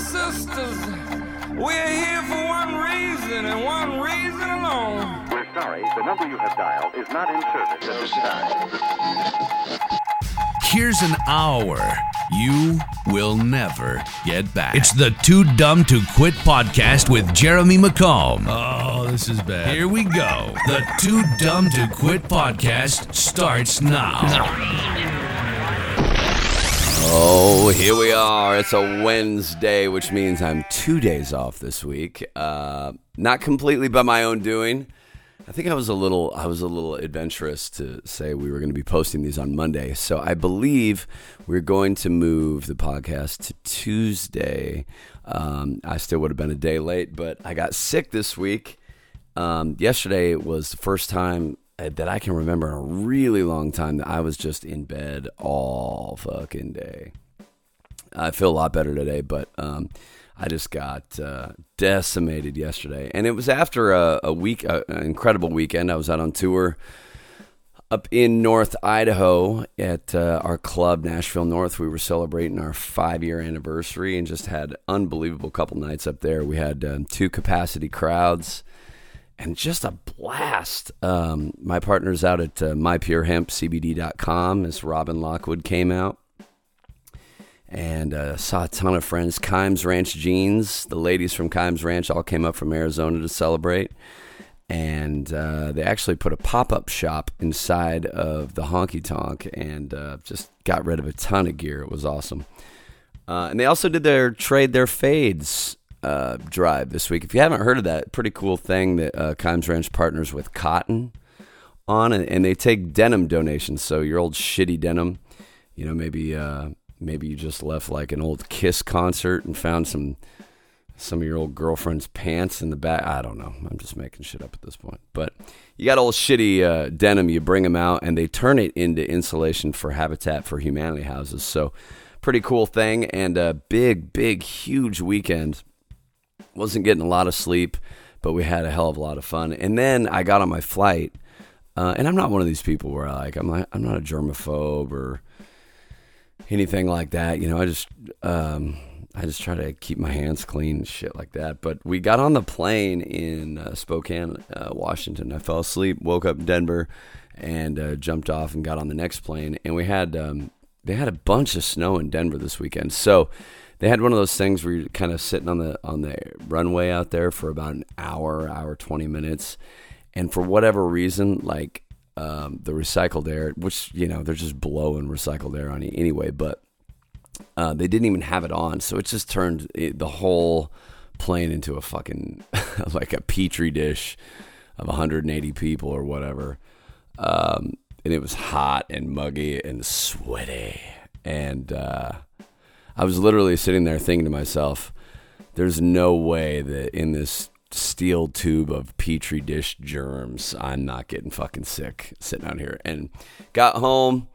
sisters, we're here for one reason and one reason alone. We're sorry, the number you have dialed is not in service at this time. Here's an hour you will never get back. It's the Too Dumb to Quit podcast with Jeremy McComb. Oh, this is bad. Here we go. The Too Dumb to Quit podcast starts now. Oh, here we are. It's a Wednesday, which means I'm two days off this week. Uh, not completely by my own doing. I think I was a little I was a little adventurous to say we were going to be posting these on Monday. So I believe we're going to move the podcast to Tuesday. Um, I still would have been a day late, but I got sick this week. Um, yesterday was the first time that I can remember in a really long time that I was just in bed all fucking day. I feel a lot better today, but um, I just got uh, decimated yesterday, and it was after a, a week, uh, an incredible weekend. I was out on tour up in North Idaho at uh, our club, Nashville North. We were celebrating our five year anniversary and just had unbelievable couple nights up there. We had um, two capacity crowds and just a blast. Um, my partner's out at uh, mypurehempcbd.com as Robin Lockwood came out. And uh, saw a ton of friends. Kimes Ranch Jeans, the ladies from Kimes Ranch all came up from Arizona to celebrate. And uh, they actually put a pop up shop inside of the honky tonk and uh, just got rid of a ton of gear. It was awesome. Uh, and they also did their trade their fades uh, drive this week. If you haven't heard of that, pretty cool thing that uh, Kimes Ranch partners with Cotton on, and, and, they take denim donations. So your old shitty denim, you know, maybe uh, maybe you just left like an old Kiss concert and found some some of your old girlfriend's pants in the back. I don't know. I'm just making shit up at this point. But you got old shitty uh, denim. You bring them out, and they turn it into insulation for Habitat for Humanity houses. So pretty cool thing, and a big, big, huge weekend wasn't getting a lot of sleep, but we had a hell of a lot of fun. And then I got on my flight, uh, and I'm not one of these people where I like I'm like I'm not a germaphobe or anything like that. You know, I just um, I just try to keep my hands clean and shit like that. But we got on the plane in uh, Spokane, uh, Washington. I fell asleep, woke up in Denver, and uh, jumped off and got on the next plane. And we had um, they had a bunch of snow in Denver this weekend, so they had one of those things where you're kind of sitting on the on the runway out there for about an hour, hour twenty minutes, and for whatever reason, like um, the recycled air, which you know they're just blowing recycled air on you anyway, but uh, they didn't even have it on, so it just turned it, the whole plane into a fucking like a petri dish of 180 people or whatever. Um, and it was hot and muggy and sweaty and. Uh, I was literally sitting there thinking to myself, there's no way that in this steel tube of petri dish germs, I'm not getting fucking sick sitting out here. And got home,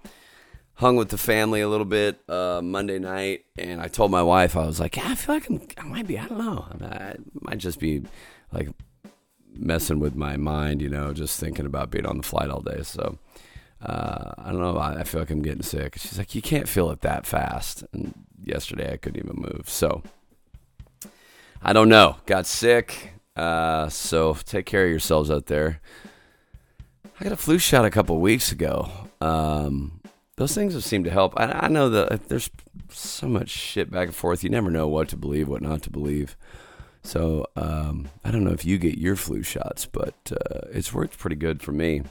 hung with the family a little bit uh, Monday night, and I told my wife, I was like, yeah, I feel like I'm, I might be, I don't know, I might just be like messing with my mind, you know, just thinking about being on the flight all day. So uh, I don't know. I, feel like I'm getting sick. She's like, you can't feel it that fast. And yesterday I couldn't even move. So I don't know. Got sick. Uh, so take care of yourselves out there. I got a flu shot a couple weeks ago. Um, those things have seemed to help. I, I know that there's so much shit back and forth. You never know what to believe, what not to believe. So um, I don't know if you get your flu shots, but uh, it's worked pretty good for me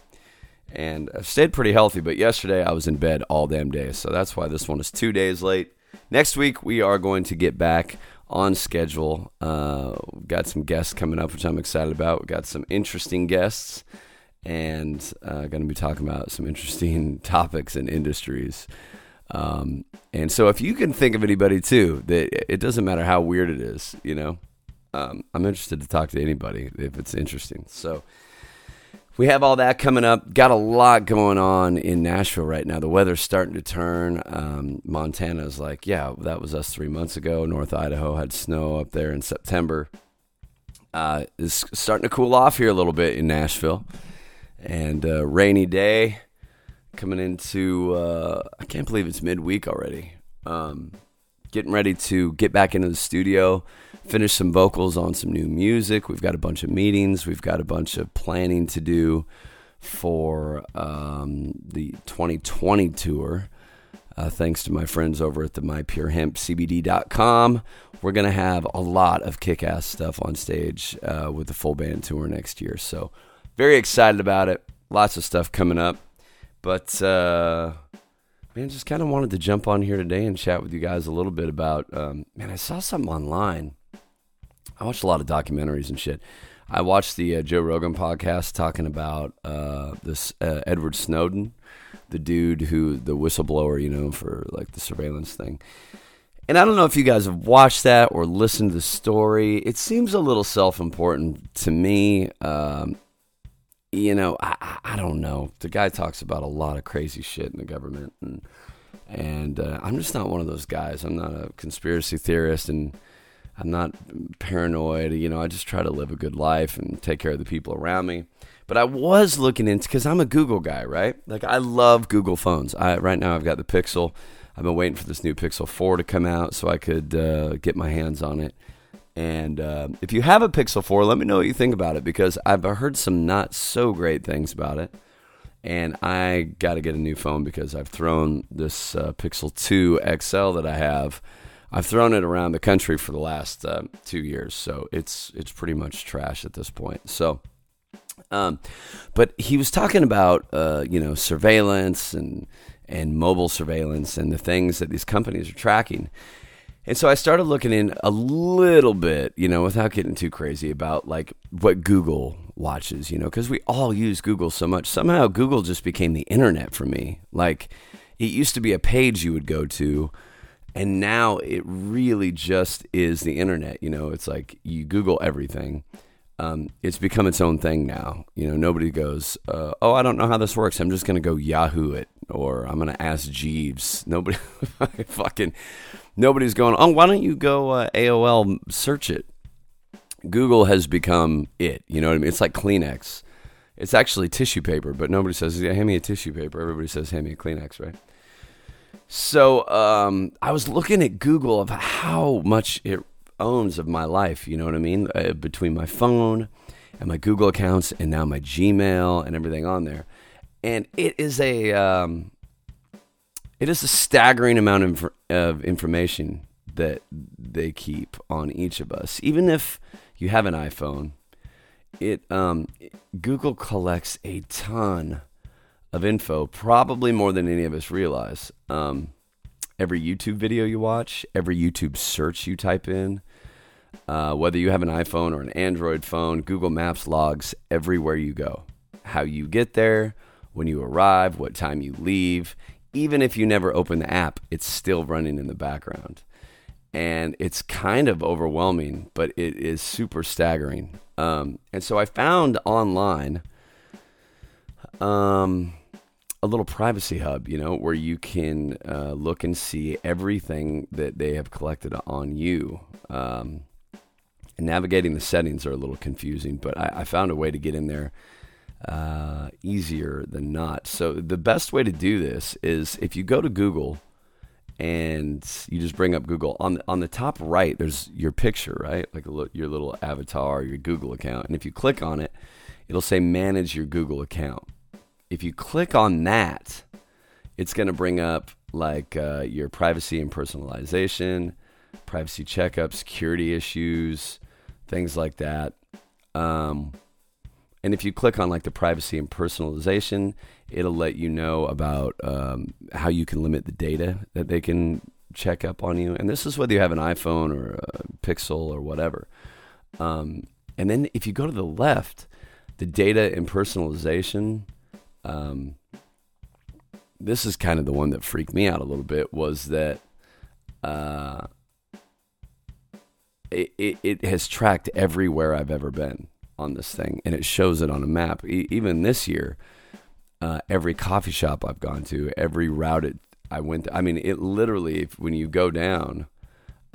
and I've stayed pretty healthy. But yesterday I was in bed all damn day, so that's why this one is two days late. Next week we are going to get back on schedule. Uh, we've got some guests coming up, which I'm excited about. We've got some interesting guests, and uh, going to be talking about some interesting topics and industries. Um, and so, if you can think of anybody too, that it doesn't matter how weird it is, you know, um, I'm interested to talk to anybody if it's interesting. So we have all that coming up. Got a lot going on in Nashville right now. The weather's starting to turn. Um, Montana's like, yeah, that was us three months ago. North Idaho had snow up there in September. Uh, it's starting to cool off here a little bit in Nashville. And uh, rainy day coming into, uh, I can't believe it's midweek already. Um, getting ready to get back into the studio, finish some vocals on some new music. We've got a bunch of meetings. We've got a bunch of planning to do for um, the 2020 tour. Uh, thanks to my friends over at the mypurehempcbd.com. We're going to have a lot of kick ass stuff on stage uh, with the full band tour next year. So, very excited about it. Lots of stuff coming up. But, uh, man, just kind of wanted to jump on here today and chat with you guys a little bit about. Um, man, I saw something online. I watched a lot of documentaries and shit. I watched the uh, Joe Rogan podcast talking about uh, this uh, Edward Snowden, the dude who the whistleblower, you know, for like the surveillance thing. And I don't know if you guys have watched that or listened to the story. It seems a little self-important to me. Um, you know, I, I don't know. The guy talks about a lot of crazy shit in the government, and and uh, I'm just not one of those guys. I'm not a conspiracy theorist, and I'm not paranoid. You know, I just try to live a good life and take care of the people around me. But I was looking into because I'm a Google guy, right? Like I love Google phones. I right now I've got the Pixel. I've been waiting for this new Pixel 4 to come out so I could uh, get my hands on it. And uh, if you have a Pixel 4, let me know what you think about it because I've heard some not so great things about it. And I got to get a new phone because I've thrown this uh, Pixel 2 XL that I have. I've thrown it around the country for the last uh, two years, so it's it's pretty much trash at this point. So, um, but he was talking about uh, you know surveillance and and mobile surveillance and the things that these companies are tracking. And so I started looking in a little bit, you know, without getting too crazy about like what Google watches, you know, because we all use Google so much. Somehow Google just became the internet for me. Like it used to be a page you would go to, and now it really just is the internet. You know, it's like you Google everything. Um, it's become its own thing now. You know, nobody goes, uh, "Oh, I don't know how this works. I'm just going to go Yahoo it." or I'm gonna ask Jeeves. Nobody, fucking, nobody's going. Oh, why don't you go uh, AOL search it? Google has become it. You know what I mean? It's like Kleenex. It's actually tissue paper, but nobody says, "Yeah, hand me a tissue paper." Everybody says, "Hand me a Kleenex," right? So um, I was looking at Google of how much it owns of my life. You know what I mean? Uh, between my phone and my Google accounts, and now my Gmail and everything on there and it is a um, it is a staggering amount of, of information that they keep on each of us. Even if you have an iPhone, it um, Google collects a ton of info, probably more than any of us realize. Um, every YouTube video you watch, every YouTube search you type in, uh, whether you have an iPhone or an Android phone, Google Maps logs everywhere you go. How you get there, when you arrive, what time you leave. Even if you never open the app, it's still running in the background. And it's kind of overwhelming, but it is super staggering. Um, and so I found online um, a little privacy hub, you know, where you can uh, look and see everything that they have collected on you. Um, navigating the settings are a little confusing, but I, I found a way to get in there uh, easier than not. So the best way to do this is if you go to Google and you just bring up Google on the, on the top right. There's your picture, right? Like your little avatar, your Google account, and if you click on it, it'll say manage your Google account. If you click on that, it's going to bring up like uh, your privacy and personalization, privacy checkup, security issues, things like that. Um, and if you click on like the privacy and personalization, it'll let you know about um, how you can limit the data that they can check up on you. And this is whether you have an iPhone or a Pixel or whatever. Um, and then if you go to the left, the data and personalization, um, this is kind of the one that freaked me out a little bit was that uh, it, it, it has tracked everywhere I've ever been on this thing, and it shows it on a map. E- even this year, uh, every coffee shop I've gone to, every route it, I went. To, I mean, it literally, if, when you go down,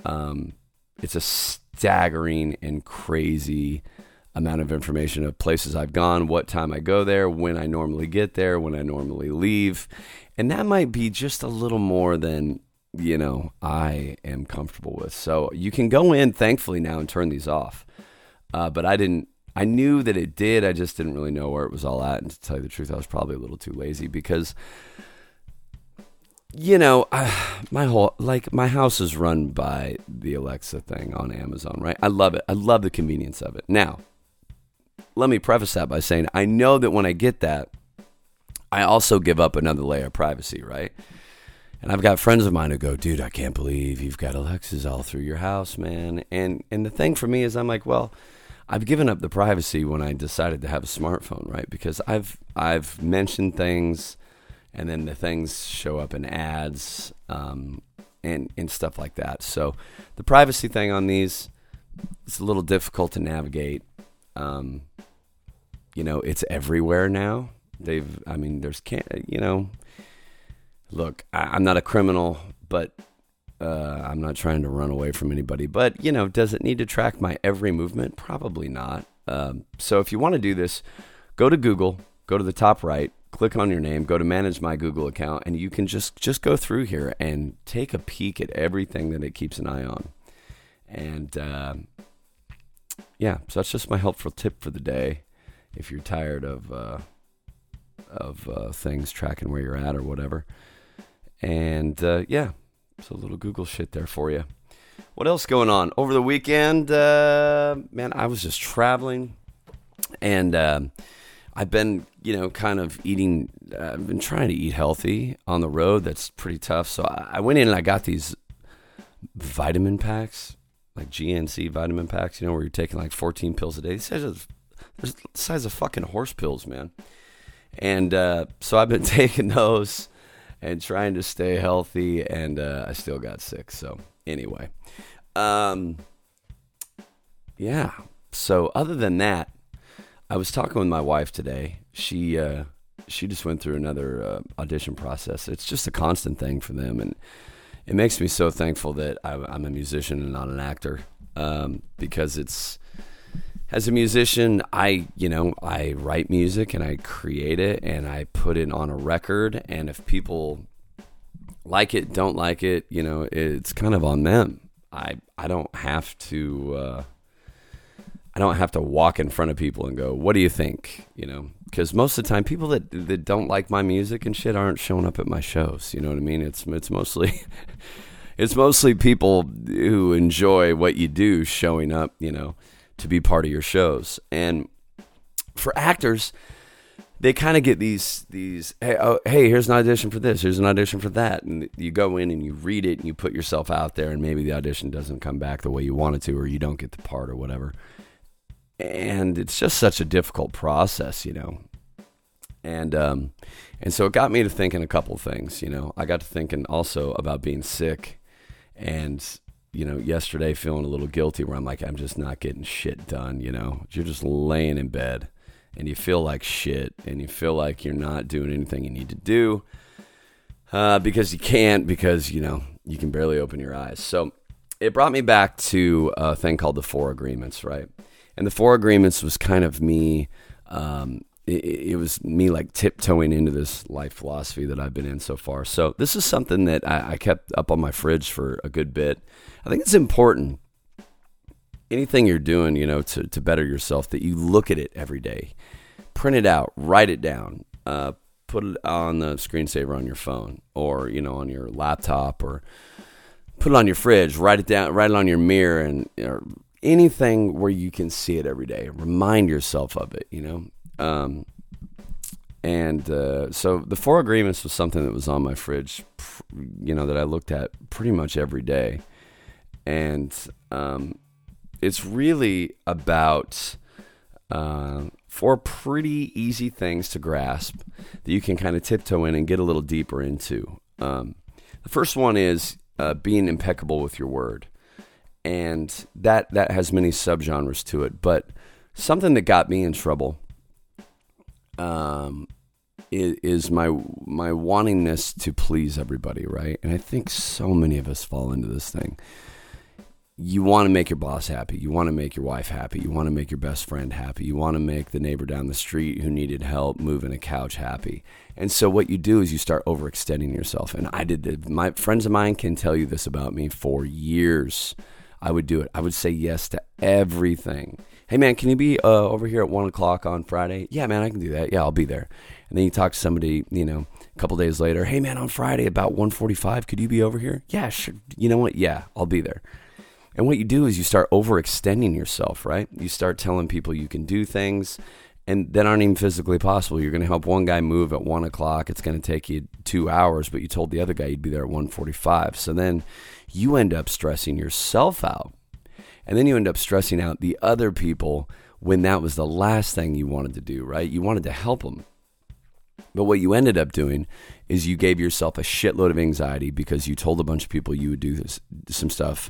um, it's a staggering and crazy amount of information of places I've gone, what time I go there, when I normally get there, when I normally leave, and that might be just a little more than you know, I am comfortable with. So you can go in, thankfully, now and turn these off. Uh, but I didn't. I knew that it did. I just didn't really know where it was all at. And to tell you the truth, I was probably a little too lazy because, you know, I, my whole like my house is run by the Alexa thing on Amazon, right? I love it. I love the convenience of it. Now, let me preface that by saying I know that when I get that, I also give up another layer of privacy, right? And I've got friends of mine who go, dude, I can't believe you've got Alexas all through your house, man. And and the thing for me is I'm like, well, I've given up the privacy when I decided to have a smartphone, right? Because I've I've mentioned things and then the things show up in ads um, and and stuff like that. So the privacy thing on these it's a little difficult to navigate. Um, you know, it's everywhere now. They've, I mean, there's can't, you know, look, I, am not a criminal, but uh, I'm not trying to run away from anybody. But, you know, does it need to track my every movement? Probably not. Um, so if you want to do this, go to Google, go to the top right, click on your name, go to manage my Google account, and you can just just go through here and take a peek at everything that it keeps an eye on. And uh, yeah, so that's just my helpful tip for the day. If you're tired of uh, of uh, things tracking where you're at or whatever. And uh, yeah, so a little Google shit there for you. What else going on over the weekend? Uh, man, I was just traveling, and um, I've been, you know, kind of eating. Uh, I've been trying to eat healthy on the road. That's pretty tough. So I, I went in and I got these vitamin packs, like GNC vitamin packs. You know, where you're taking like 14 pills a day. These size of, the size of fucking horse pills, man. And uh, so I've been taking those and trying to stay healthy, and uh, I still got sick. So anyway, um, yeah. So other than that, I was talking with my wife today. She uh, she just went through another uh, audition process. It's just a constant thing for them, and it makes me so thankful that I, am a musician and not an actor um, because it's as a musician, I, you know, I write music and I create it and I put it on a record. And if people like it, don't like it, you know, it's kind of on them. I, I don't have to, uh, I don't have to walk in front of people and go, "What do you think?" You know, because most of the time, people that that don't like my music and shit aren't showing up at my shows. You know what I mean? It's it's mostly it's mostly people who enjoy what you do showing up. You know, to be part of your shows. And for actors, they kind of get these these hey oh, hey here's an audition for this here's an audition for that. And you go in and you read it and you put yourself out there and maybe the audition doesn't come back the way you wanted to or you don't get the part or whatever. And it's just such a difficult process you know? And um and so it got me to thinking a couple things you know? I got to thinking also about being sick and you know, yesterday feeling a little guilty where I'm like, I'm just not getting shit done, you know. You're just laying in bed and you feel like shit and you feel like you're not doing anything you need to do uh, because you can't, because, you know, you can barely open your eyes. So it brought me back to a thing called the Four Agreements, right? And the Four Agreements was kind of me. Um, it, it, was me like tiptoeing into this life philosophy that I've been in so far. So this is something that I, I kept up on my fridge for a good bit I think it's important. Anything you're doing, you know, to, to better yourself, that you look at it every day, print it out, write it down, uh, put it on the screensaver on your phone or you know on your laptop or put it on your fridge, write it down, write it on your mirror, and or anything where you can see it every day. Remind yourself of it, you know. Um, and uh, so the four agreements was something that was on my fridge, you know, that I looked at pretty much every day and um, it's really about uh, four pretty easy things to grasp that you can kind of tiptoe in and get a little deeper into. Um, the first one is uh, being impeccable with your word, and that that has many subgenres to it. But something that got me in trouble um, is, my my wantingness to please everybody, right? And I think so many of us fall into this thing you want to make your boss happy. You want to make your wife happy. You want to make your best friend happy. You want to make the neighbor down the street who needed help moving a couch happy. And so what you do is you start overextending yourself. And I did this. My friends of mine can tell you this about me for years. I would do it. I would say yes to everything. Hey man, can you be uh, over here at one o'clock on Friday? Yeah, man, I can do that. Yeah, I'll be there. And then you talk to somebody, you know, a couple days later. Hey man, on Friday about 1:45, could you be over here? Yeah, sure. You know what? Yeah, I'll be there. And what you do is you start overextending yourself, right? You start telling people you can do things and that aren't even physically possible. You're going to help one guy move at one o'clock. It's going to take you two hours, but you told the other guy you'd be there at 1:45. So then you end up stressing yourself out, and then you end up stressing out the other people when that was the last thing you wanted to do. Right? You wanted to help them, but what you ended up doing is you gave yourself a shitload of anxiety because you told a bunch of people you would do this, some stuff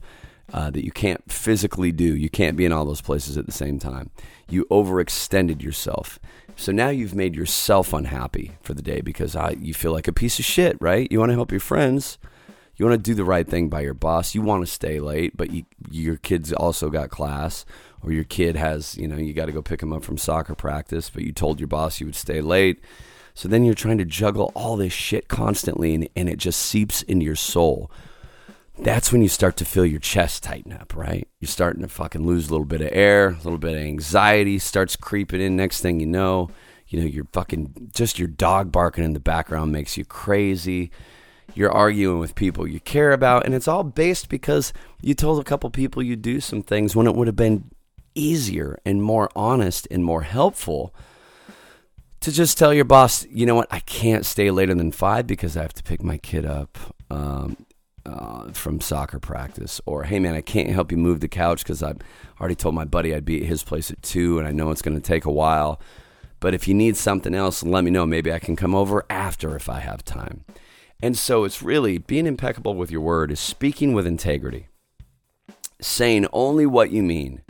uh, that you can't physically do. You can't be in all those places at the same time. You overextended yourself. So now you've made yourself unhappy for the day because you feel like a piece of shit, right? You want to help your friends. You want to do the right thing by your boss. You want to stay late, but you, your kid's also got class, or your kid has, you know, you got to go pick him up from soccer practice, but you told your boss you would stay late. So then you're trying to juggle all this shit constantly, and, and it just seeps into your soul that's when you start to feel your chest tighten up, right? You're starting to fucking lose a little bit of air, a little bit of anxiety starts creeping in. Next thing you know, you know, you're fucking just your dog barking in the background makes you crazy. You're arguing with people you care about, and it's all based because you told a couple people you do some things when it would have been easier and more honest and more helpful to just tell your boss, you know what, I can't stay later than five because I have to pick my kid up. Um, uh, from soccer practice, or hey man, I can't help you move the couch because I already told my buddy I'd be at his place at two, and I know it's going to take a while. But if you need something else, let me know. Maybe I can come over after if I have time. And so it's really being impeccable with your word is speaking with integrity, saying only what you mean,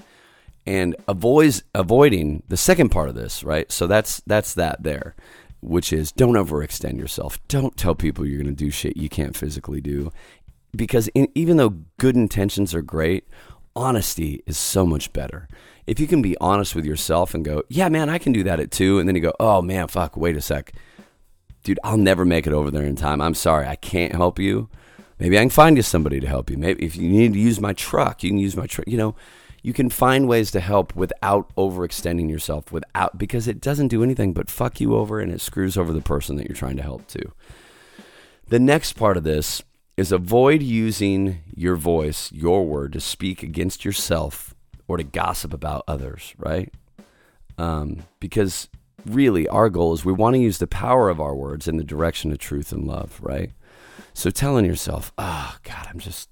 and avoid avoiding the second part of this. Right. So that's that's that there which is don't overextend yourself. Don't tell people you're going to do shit you can't physically do because in, even though good intentions are great, honesty is so much better. If you can be honest with yourself and go, yeah, man, I can do that at two, and then you go, oh man, fuck, wait a sec, dude, I'll never make it over there in time. I'm sorry, I can't help you. Maybe I can find you somebody to help you. Maybe if you need to use my truck, you can use my truck. You know, you can find ways to help without overextending yourself, without because it doesn't do anything but fuck you over and it screws over the person that you're trying to help too. The next part of this is avoid using your voice, your word, to speak against yourself or to gossip about others, right? Um, because really, our goal is we want to use the power of our words in the direction of truth and love, right? So telling yourself, oh, God, I'm just.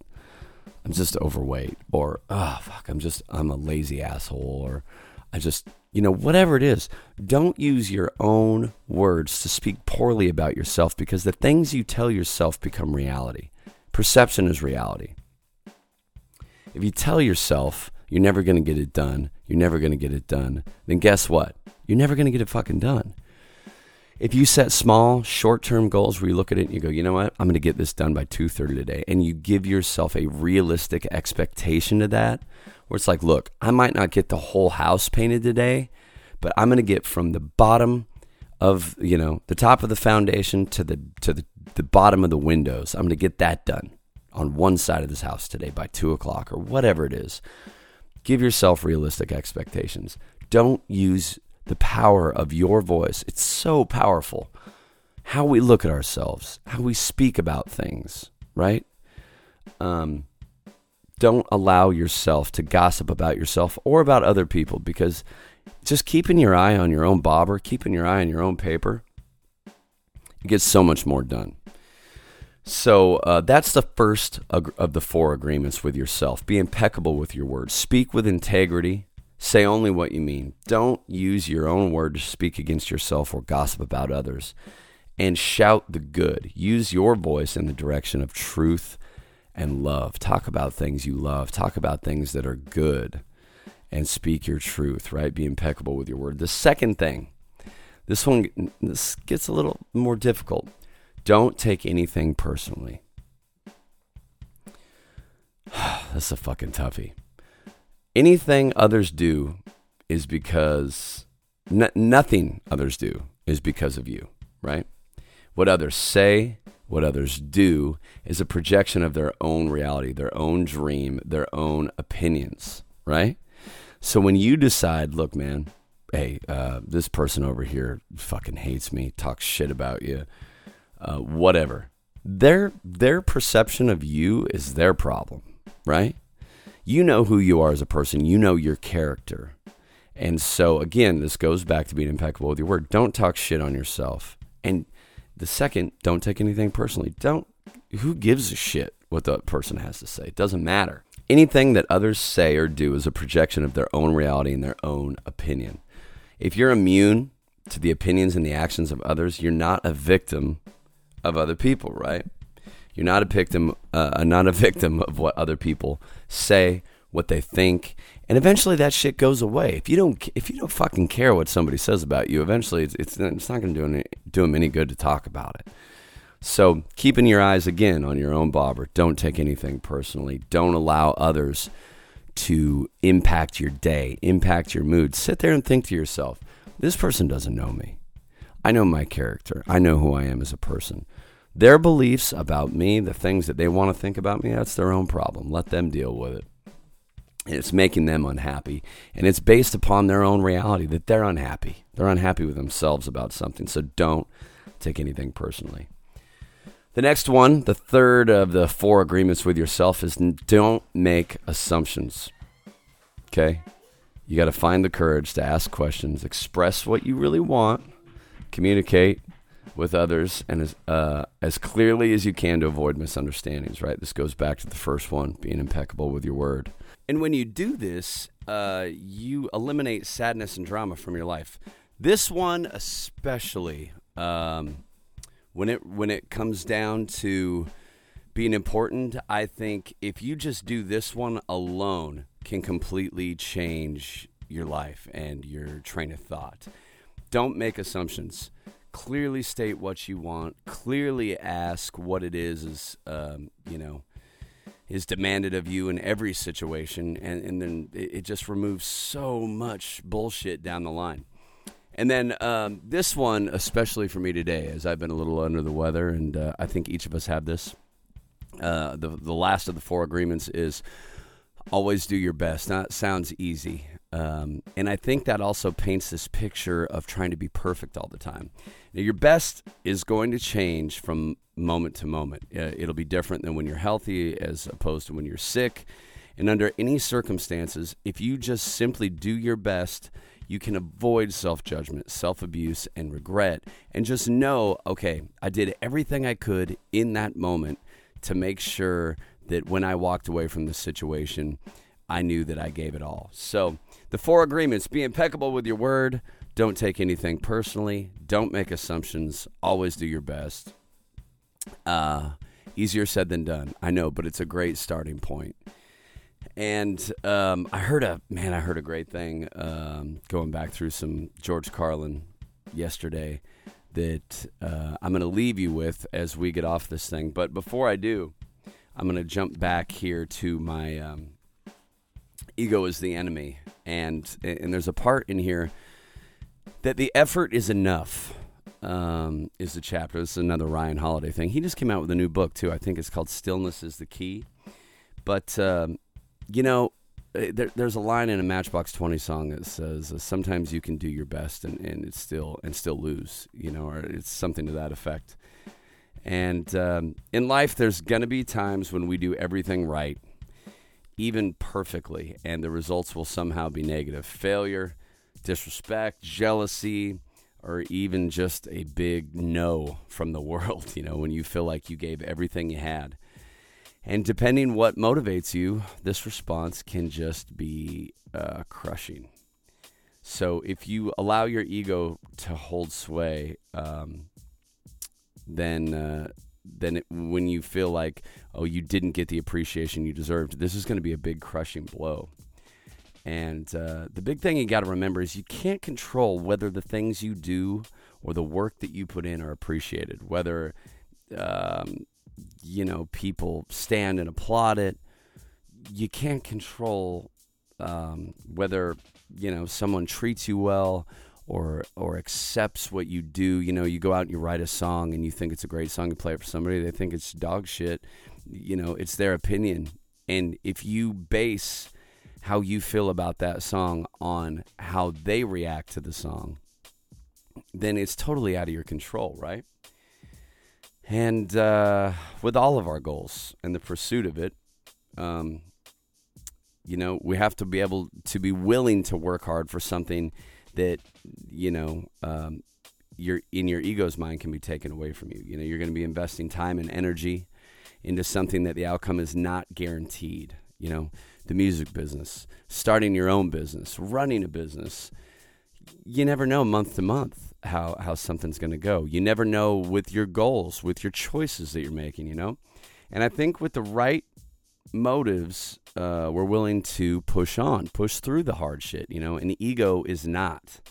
I'm just overweight, or oh fuck, I'm just I'm a lazy asshole, or I just you know whatever it is. Don't use your own words to speak poorly about yourself because the things you tell yourself become reality. Perception is reality. If you tell yourself you're never going to get it done, you're never going to get it done, then guess what? You're never going to get it fucking done. If you set small, short-term goals where you look at it and you go, you know what, I'm going to get this done by 2:30 today, and you give yourself a realistic expectation to that, where it's like, look, I might not get the whole house painted today, but I'm going to get from the bottom of you know the top of the foundation to the to the the bottom of the windows. I'm going to get that done on one side of this house today by two o'clock or whatever it is. Give yourself realistic expectations. Don't use the power of your voice. It's so powerful. How we look at ourselves, how we speak about things, right? Um, don't allow yourself to gossip about yourself or about other people because just keeping your eye on your own bobber, keeping your eye on your own paper, it gets so much more done. So uh, that's the first of the four agreements with yourself. Be impeccable with your words. Speak with integrity. Say only what you mean. Don't use your own word to speak against yourself or gossip about others. And shout the good. Use your voice in the direction of truth and love. Talk about things you love. Talk about things that are good and speak your truth, right? Be impeccable with your word. The second thing, this one this gets a little more difficult. Don't take anything personally. that's a fucking toughie. Anything others do is because n- nothing others do is because of you, right? What others say, what others do is a projection of their own reality, their own dream, their own opinions, right? So when you decide, look, man, hey, uh, this person over here fucking hates me, talks shit about you, uh, whatever. Their their perception of you is their problem, right? You know who you are as a person. You know your character. And so again, this goes back to being impeccable with your word. Don't talk shit on yourself. And the second, don't take anything personally. Don't who gives a shit what the person has to say? It doesn't matter. Anything that others say or do is a projection of their own reality and their own opinion. If you're immune to the opinions and the actions of others, you're not a victim of other people, right? You're not a victim, uh, not a victim of what other people say, what they think, and eventually that shit goes away. If you don't, if you don't fucking care what somebody says about you, eventually it's it's, it's not going to do any, do them any good to talk about it. So keeping your eyes again on your own bobber. Don't take anything personally. Don't allow others to impact your day, impact your mood. Sit there and think to yourself, this person doesn't know me. I know my character. I know who I am as a person. Their beliefs about me, the things that they want to think about me, that's their own problem. Let them deal with it. And it's making them unhappy. And it's based upon their own reality that they're unhappy. They're unhappy with themselves about something. So don't take anything personally. The next one, the third of the four agreements with yourself, is don't make assumptions. Okay? You got to find the courage to ask questions, express what you really want, communicate with others, and as, uh, as clearly as you can to avoid misunderstandings, right? This goes back to the first one being impeccable with your word. And when you do this, uh, you eliminate sadness and drama from your life. This one, especially, um, when it when it comes down to being important, I think if you just do this one alone, can completely change your life and your train of thought. Don't make assumptions. Clearly state what you want. Clearly ask what it is is um, you know is demanded of you in every situation, and, and then it, it just removes so much bullshit down the line. And then um, this one, especially for me today, as I've been a little under the weather, and uh, I think each of us have this. Uh, the the last of the four agreements is always do your best. That sounds easy, um, and I think that also paints this picture of trying to be perfect all the time. Now, your best is going to change from moment to moment. Uh, it'll be different than when you're healthy as opposed to when you're sick. And under any circumstances, if you just simply do your best, you can avoid self judgment, self abuse, and regret, and just know okay, I did everything I could in that moment to make sure that when I walked away from the situation, I knew that I gave it all. So, the four agreements be impeccable with your word, don't take anything personally, don't make assumptions, always do your best. Uh, easier said than done, I know, but it's a great starting point. And um, I heard a man, I heard a great thing um, going back through some George Carlin yesterday that uh, I'm going to leave you with as we get off this thing. But before I do, I'm going to jump back here to my um, ego is the enemy, and and there's a part in here that the effort is enough. Um, is the chapter. This is another Ryan Holiday thing. He just came out with a new book too. I think it's called "Stillness is the Key." But um, you know, uh, there, there's a line in a Matchbox Twenty song that says, uh, "Sometimes you can do your best and, and it's still and still lose," you know, or it's something to that effect. And um, in life, there's gonna be times when we do everything right, even perfectly, and the results will somehow be negative: failure, disrespect, jealousy. Or even just a big no from the world, you know, when you feel like you gave everything you had. And depending what motivates you, this response can just be uh, crushing. So if you allow your ego to hold sway, um, then uh, then it, when you feel like oh you didn't get the appreciation you deserved, this is going to be a big crushing blow. And uh, the big thing you got to remember is you can't control whether the things you do or the work that you put in are appreciated. Whether um, you know, people stand and applaud it. you can't control um, whether you know someone treats you well or or accepts what you do. You know, you go out and you write a song and you think it's a great song, you play it for somebody, they think it's dog shit. You know, it's their opinion, and if you base how you feel about that song on how they react to the song, then it's totally out of your control, right? And uh, with all of our goals and the pursuit of it, um, you know, we have to be able to be willing to work hard for something that, you know, um, your in your ego's mind can be taken away from you. You know, you're going to be investing time and energy into something that the outcome is not guaranteed. You know, the music business, starting your own business, running a business. You never know month to month how, how something's going to go. You never know with your goals, with your choices that you're making, you know? And I think with the right motives, uh, we're willing to push on, push through the hard shit, you know? And the ego is not.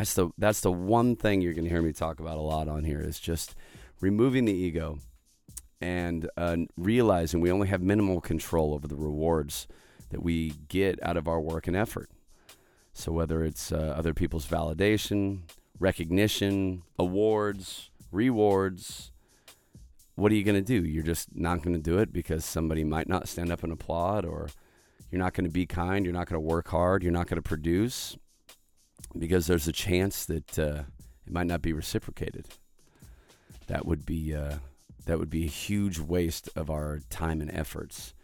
That's the that's the one thing you're going to hear me talk about a lot on here is just removing the ego and uh, realizing we only have minimal control over the rewards that we get out of our work and effort. So whether it's uh, other people's validation, recognition, awards, rewards, what are you going to do? You're just not going to do it because somebody might not stand up and applaud, or you're not going to be kind, you're not going to work hard, you're not going to produce because there's a chance that uh, it might not be reciprocated. That would be uh, that would be a huge waste of our time and efforts.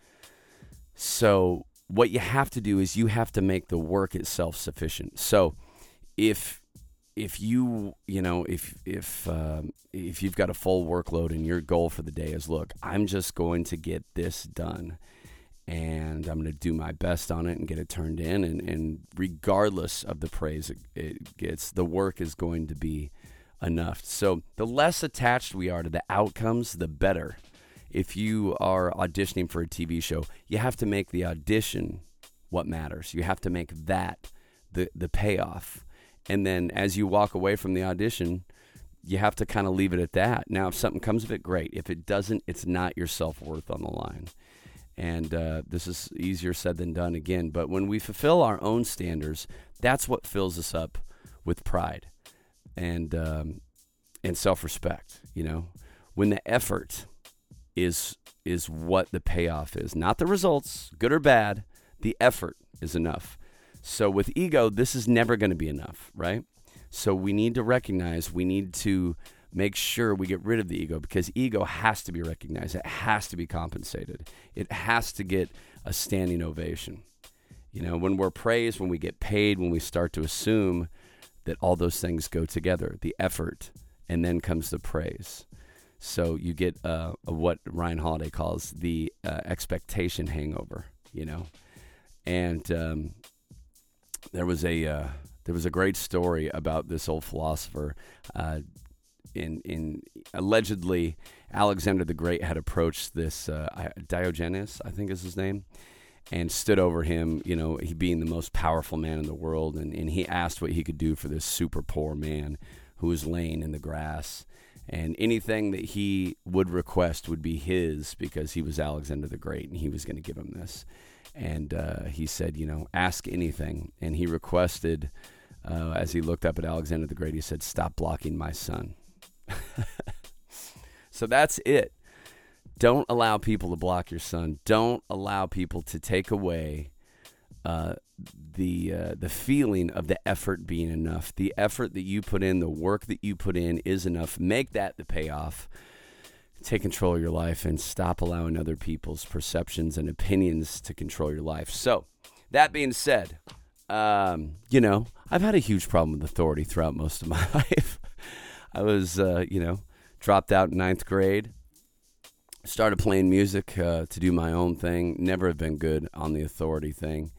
So what you have to do is you have to make the work itself sufficient. So if if you you know if if um, if you've got a full workload and your goal for the day is look i'm just going to get this done and i'm going to do my best on it and get it turned in and, and regardless of the praise it, it gets the work is going to be enough so the less attached we are to the outcomes the better if you are auditioning for a tv show you have to make the audition what matters you have to make that the the payoff and then as you walk away from the audition, you have to kind of leave it at that. Now, if something comes of it, great. If it doesn't, it's not your self worth on the line. And uh, this is easier said than done again. But when we fulfill our own standards, that's what fills us up with pride and um, and self respect. You know, when the effort is is what the payoff is, not the results, good or bad. The effort is enough. So with ego, this is never going to be enough, right? So we need to recognize, we need to make sure we get rid of the ego because ego has to be recognized. It has to be compensated. It has to get a standing ovation. You know, when we're praised, when we get paid, when we start to assume that all those things go together, the effort, and then comes the praise. So you get uh, what Ryan Holiday calls the uh, expectation hangover, you know, and um, there was a uh, there was a great story about this old philosopher. In in allegedly, Alexander the Great had approached this uh, Diogenes, I think is his name, and stood over him. You know, he being the most powerful man in the world, and, and he asked what he could do for this super poor man who was laying in the grass. And anything that he would request would be his because he was Alexander the Great, and he was going to give him this and uh, he said, you know, ask anything. And he requested, uh, as he looked up at Alexander the Great, he said, stop blocking my sun. so that's it. Don't allow people to block your sun. Don't allow people to take away uh, the uh, the feeling of the effort being enough. The effort that you put in, the work that you put in, is enough. Make that the payoff take control of your life and stop allowing other people's perceptions and opinions to control your life. So, that being said, um, you know, I've had a huge problem with authority throughout most of my life. I was, uh, you know, dropped out in ninth grade, started playing music uh, to do my own thing. Never have been good on the authority thing,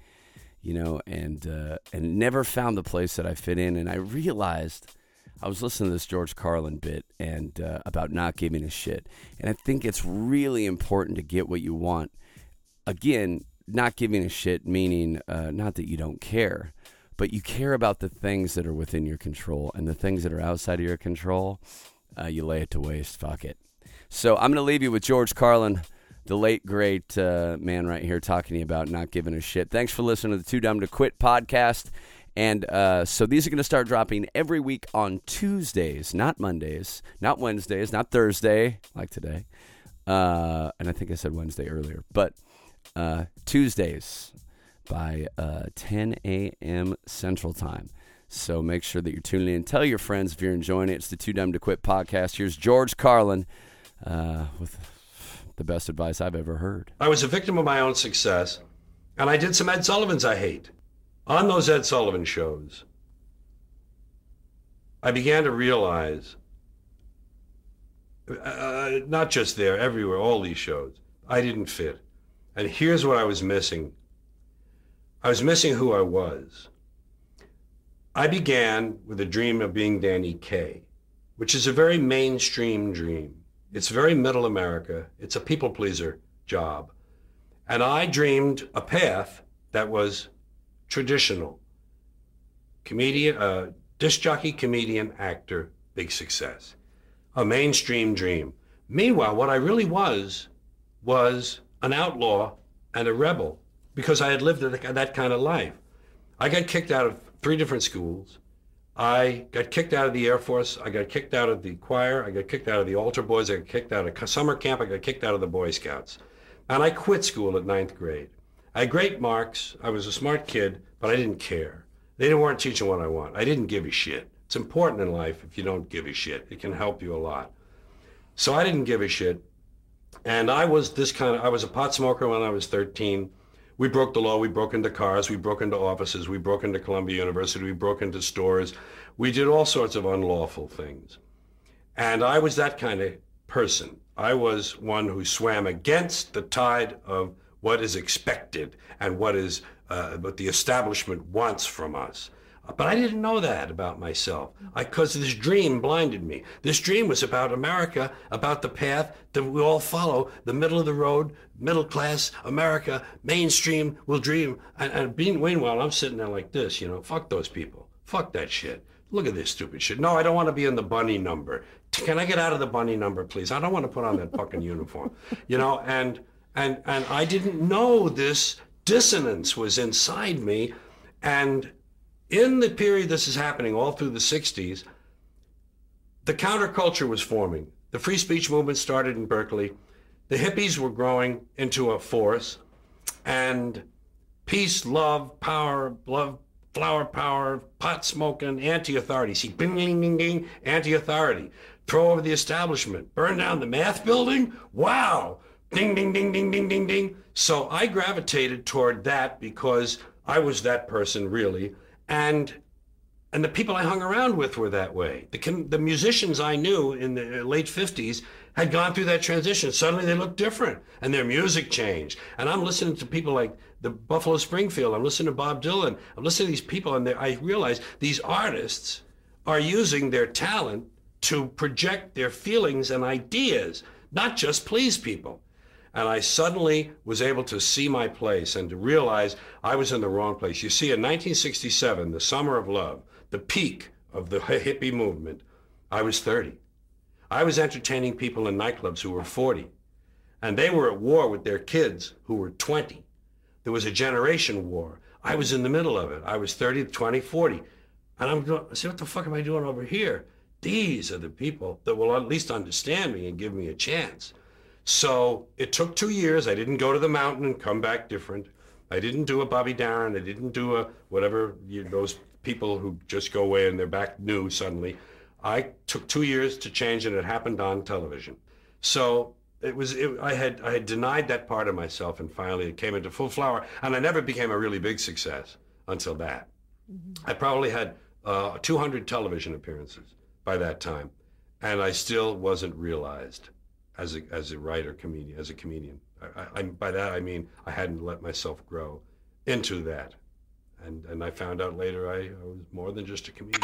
you know, and uh, and never found the place that I fit in. And I realized I was listening to this George Carlin bit and uh, about not giving a shit, and I think it's really important to get what you want. Again, not giving a shit meaning uh, not that you don't care, but you care about the things that are within your control, and the things that are outside of your control, uh, you lay it to waste. Fuck it. So I'm going to leave you with George Carlin. the late great uh, man right here talking to you about not giving a shit. Thanks for listening to the Too Dumb to Quit podcast. And uh, so these are going to start dropping every week on Tuesdays, not Mondays, not Wednesdays, not Thursday like today. Uh, and I think I said Wednesday earlier, but uh, Tuesdays by uh, 10 a.m. Central Time. So make sure that you're tuning in. Tell your friends if you're enjoying it. It's the Too Dumb to Quit podcast. Here's George Carlin uh, with the best advice I've ever heard. I was a victim of my own success, and I did some Ed Sullivans I hate. On those Ed Sullivan shows, I began to realize, uh, not just there, everywhere, all these shows, I didn't fit. And here's what I was missing I was missing who I was. I began with a dream of being Danny Kaye, which is a very mainstream dream. It's very middle America. It's a people pleaser job. And I dreamed a path that was traditional. Comedian, uh, disc jockey, comedian, actor, big success. A mainstream dream. Meanwhile, what I really was, was an outlaw and a rebel because I had lived that kind of life. I got kicked out of three different schools. I got kicked out of the Air Force. I got kicked out of the choir. I got kicked out of the altar boys. I got kicked out of summer camp. I got kicked out of the Boy Scouts. And I quit school at ninth grade. I had great marks. I was a smart kid, but I didn't care. They weren't teaching what I want. I didn't give a shit. It's important in life if you don't give a shit. It can help you a lot. So I didn't give a shit. And I was this kind of, I was a pot smoker when I was 13. We broke the law. We broke into cars. We broke into offices. We broke into Columbia University. We broke into stores. We did all sorts of unlawful things. And I was that kind of person. I was one who swam against the tide of what is expected and what is uh, what the establishment wants from us. But I didn't know that about myself because this dream blinded me. This dream was about America, about the path that we all follow, the middle of the road, middle class America, mainstream will dream. And, and being, meanwhile, I'm sitting there like this, you know, fuck those people. Fuck that shit. Look at this stupid shit. No, I don't want to be in the bunny number. Can I get out of the bunny number, please? I don't want to put on that fucking uniform. You know, and and and I didn't know this dissonance was inside me. And in the period this is happening, all through the 60s, the counterculture was forming. The free speech movement started in Berkeley. The hippies were growing into a force. And peace, love, power, love, flower power, pot smoking, anti-authority. See, bing, bing, bing, bing, anti-authority. Throw over the establishment. Burn down the math building? Wow. Ding, ding, ding, ding, ding, ding, ding. So I gravitated toward that because I was that person really. And and the people I hung around with were that way. The, the musicians I knew in the late 50s had gone through that transition. Suddenly they looked different and their music changed. And I'm listening to people like the Buffalo Springfield. I'm listening to Bob Dylan. I'm listening to these people and I realize these artists are using their talent to project their feelings and ideas, not just please people. And I suddenly was able to see my place and to realize I was in the wrong place. You see, in 1967, the summer of love, the peak of the hippie movement, I was 30. I was entertaining people in nightclubs who were 40, and they were at war with their kids who were 20. There was a generation war. I was in the middle of it. I was 30, 20, 40. And I'm going, see, what the fuck am I doing over here? These are the people that will at least understand me and give me a chance. So it took two years. I didn't go to the mountain and come back different. I didn't do a Bobby Darin. I didn't do a whatever you, those people who just go away and they're back new suddenly. I took two years to change, and it happened on television. So it was it, I had I had denied that part of myself, and finally it came into full flower. And I never became a really big success until that. Mm-hmm. I probably had uh, 200 television appearances by that time, and I still wasn't realized as a, as a writer, comedian, as a comedian. I, I, by that I mean I hadn't let myself grow into that, and and I found out later I, I was more than just a comedian.